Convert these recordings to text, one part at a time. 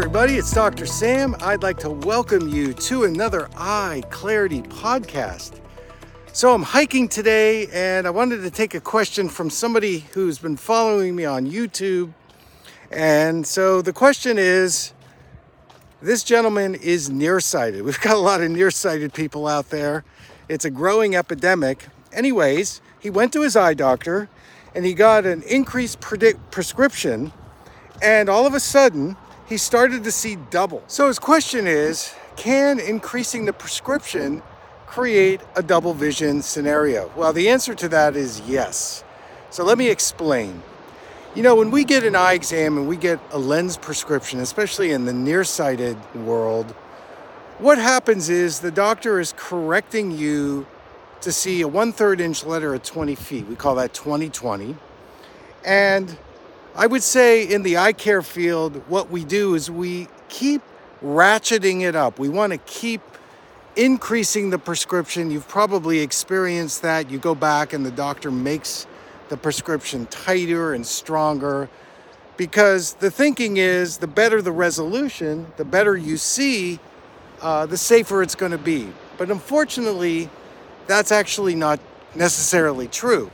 Everybody, it's Dr. Sam. I'd like to welcome you to another Eye Clarity podcast. So, I'm hiking today and I wanted to take a question from somebody who's been following me on YouTube. And so the question is this gentleman is nearsighted. We've got a lot of nearsighted people out there, it's a growing epidemic. Anyways, he went to his eye doctor and he got an increased predict prescription, and all of a sudden, he started to see double. So his question is can increasing the prescription create a double vision scenario? Well, the answer to that is yes. So let me explain. You know, when we get an eye exam and we get a lens prescription, especially in the nearsighted world, what happens is the doctor is correcting you to see a one third inch letter at 20 feet. We call that 2020. And I would say in the eye care field, what we do is we keep ratcheting it up. We want to keep increasing the prescription. You've probably experienced that. You go back and the doctor makes the prescription tighter and stronger because the thinking is the better the resolution, the better you see, uh, the safer it's going to be. But unfortunately, that's actually not necessarily true.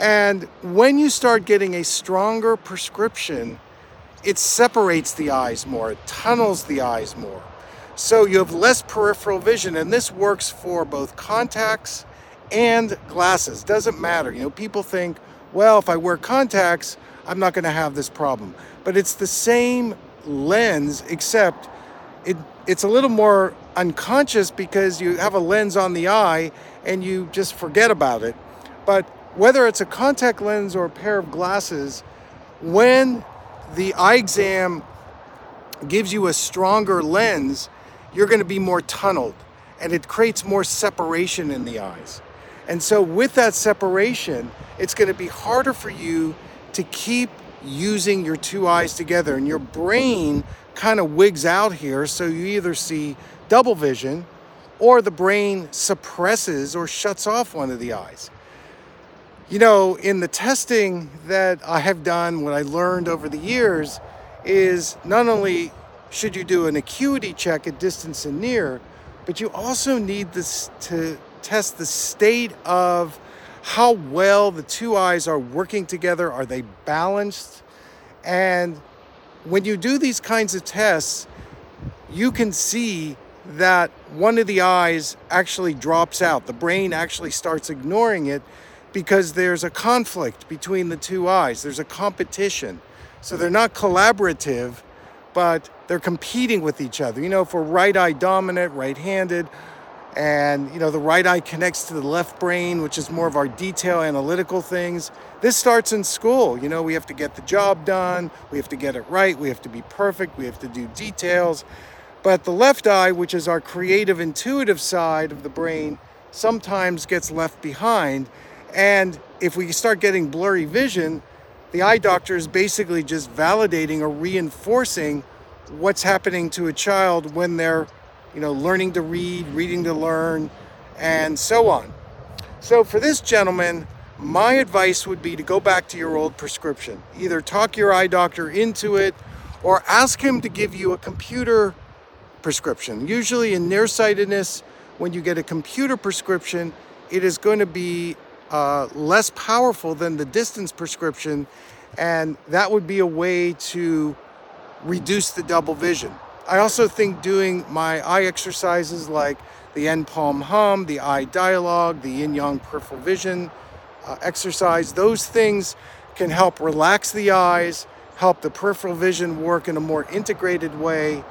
And when you start getting a stronger prescription, it separates the eyes more, it tunnels the eyes more. So you have less peripheral vision, and this works for both contacts and glasses. Doesn't matter. You know, people think, well, if I wear contacts, I'm not going to have this problem. But it's the same lens, except it, it's a little more unconscious because you have a lens on the eye and you just forget about it. But whether it's a contact lens or a pair of glasses, when the eye exam gives you a stronger lens, you're going to be more tunneled and it creates more separation in the eyes. And so, with that separation, it's going to be harder for you to keep using your two eyes together, and your brain kind of wigs out here. So, you either see double vision or the brain suppresses or shuts off one of the eyes. You know, in the testing that I have done, what I learned over the years is not only should you do an acuity check at distance and near, but you also need this to test the state of how well the two eyes are working together. Are they balanced? And when you do these kinds of tests, you can see that one of the eyes actually drops out. The brain actually starts ignoring it because there's a conflict between the two eyes, there's a competition. So they're not collaborative, but they're competing with each other. You know, if we're right eye dominant, right handed, and you know the right eye connects to the left brain which is more of our detail analytical things this starts in school. You know we have to get the job done. We have to get it right. We have to be perfect. We have to do details. But the left eye which is our creative intuitive side of the brain sometimes gets left behind and if we start getting blurry vision, the eye doctor is basically just validating or reinforcing what's happening to a child when they're, you know, learning to read, reading to learn, and so on. So for this gentleman, my advice would be to go back to your old prescription. Either talk your eye doctor into it or ask him to give you a computer prescription. Usually in nearsightedness, when you get a computer prescription, it is going to be uh, less powerful than the distance prescription, and that would be a way to reduce the double vision. I also think doing my eye exercises like the end palm hum, the eye dialogue, the yin yang peripheral vision uh, exercise, those things can help relax the eyes, help the peripheral vision work in a more integrated way,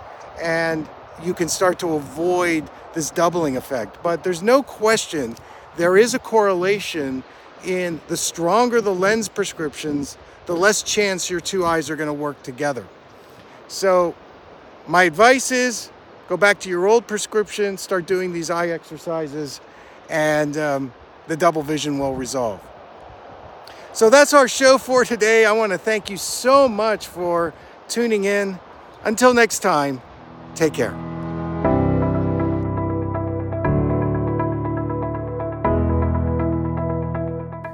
and you can start to avoid this doubling effect. But there's no question there is a correlation in the stronger the lens prescriptions, the less chance your two eyes are going to work together. So, my advice is go back to your old prescription, start doing these eye exercises, and um, the double vision will resolve. So, that's our show for today. I want to thank you so much for tuning in. Until next time, take care.